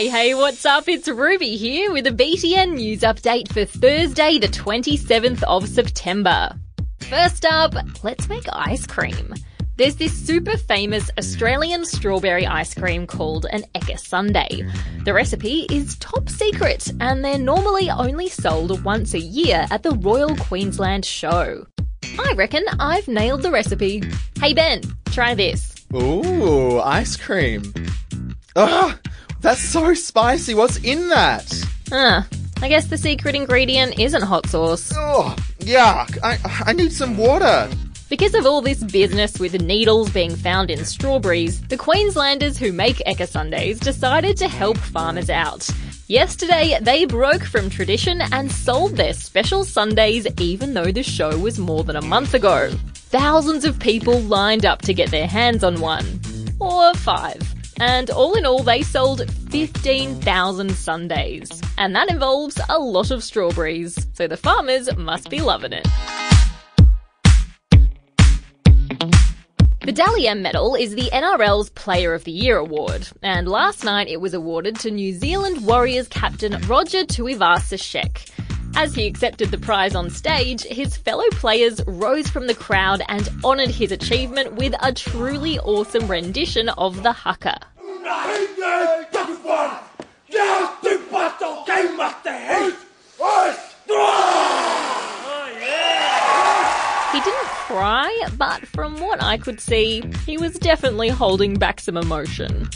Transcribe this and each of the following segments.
Hey, hey, what's up? It's Ruby here with a BTN news update for Thursday, the 27th of September. First up, let's make ice cream. There's this super famous Australian strawberry ice cream called an Ekka Sundae. The recipe is top secret and they're normally only sold once a year at the Royal Queensland Show. I reckon I've nailed the recipe. Hey Ben, try this. Ooh, ice cream. Ugh, that's so spicy. What's in that? Huh. I guess the secret ingredient isn't hot sauce. Oh, yuck. I, I need some water. Because of all this business with needles being found in strawberries, the Queenslanders who make Ekka Sundaes decided to help farmers out. Yesterday, they broke from tradition and sold their special sundaes even though the show was more than a month ago. Thousands of people lined up to get their hands on one. Or five. And all in all, they sold 15,000 sundaes. And that involves a lot of strawberries. So the farmers must be loving it. The Dally M Medal is the NRL's Player of the Year award, and last night it was awarded to New Zealand Warriors captain Roger Tuivasa-Sheck. As he accepted the prize on stage, his fellow players rose from the crowd and honoured his achievement with a truly awesome rendition of the haka. He didn't cry, but from what I could see, he was definitely holding back some emotion.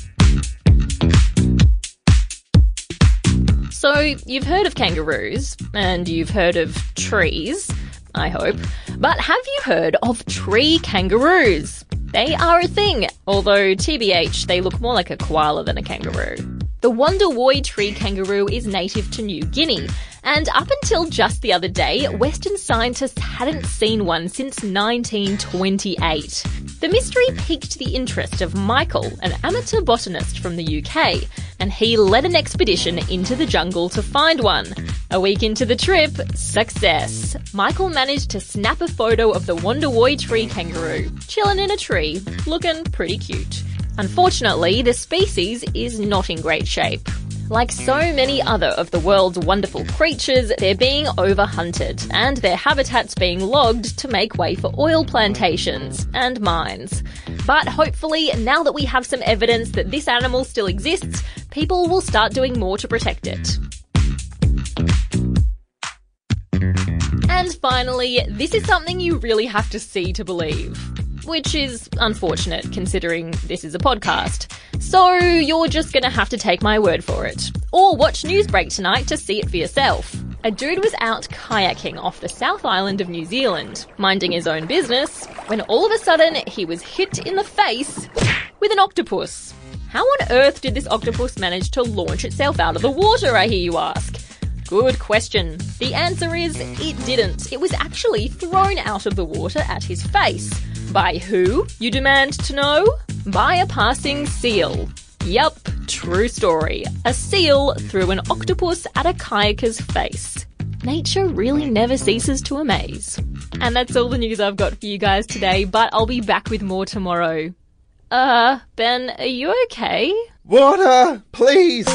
So, you've heard of kangaroos, and you've heard of trees, I hope, but have you heard of tree kangaroos? They are a thing, although TBH, they look more like a koala than a kangaroo. The Wondiwoi tree kangaroo is native to New Guinea, and up until just the other day, Western scientists hadn't seen one since 1928. The mystery piqued the interest of Michael, an amateur botanist from the UK, and he led an expedition into the jungle to find one. A week into the trip, success. Michael managed to snap a photo of the Wondiwoi tree kangaroo, chilling in a tree, looking pretty cute. Unfortunately, the species is not in great shape. Like so many other of the world's wonderful creatures, they're being overhunted, and their habitats being logged to make way for oil plantations and mines. But hopefully, now that we have some evidence that this animal still exists, people will start doing more to protect it. And finally, this is something you really have to see to believe. Which is unfortunate considering this is a podcast. So you're just gonna have to take my word for it. Or watch Newsbreak tonight to see it for yourself. A dude was out kayaking off the South Island of New Zealand, minding his own business, when all of a sudden he was hit in the face with an octopus. How on earth did this octopus manage to launch itself out of the water, I hear you ask? Good question. The answer is it didn't. It was actually thrown out of the water at his face. By who, you demand to know? By a passing seal. Yup, true story. A seal threw an octopus at a kayaker's face. Nature really never ceases to amaze. And that's all the news I've got for you guys today, but I'll be back with more tomorrow. Uh, Ben, are you okay? Water, please.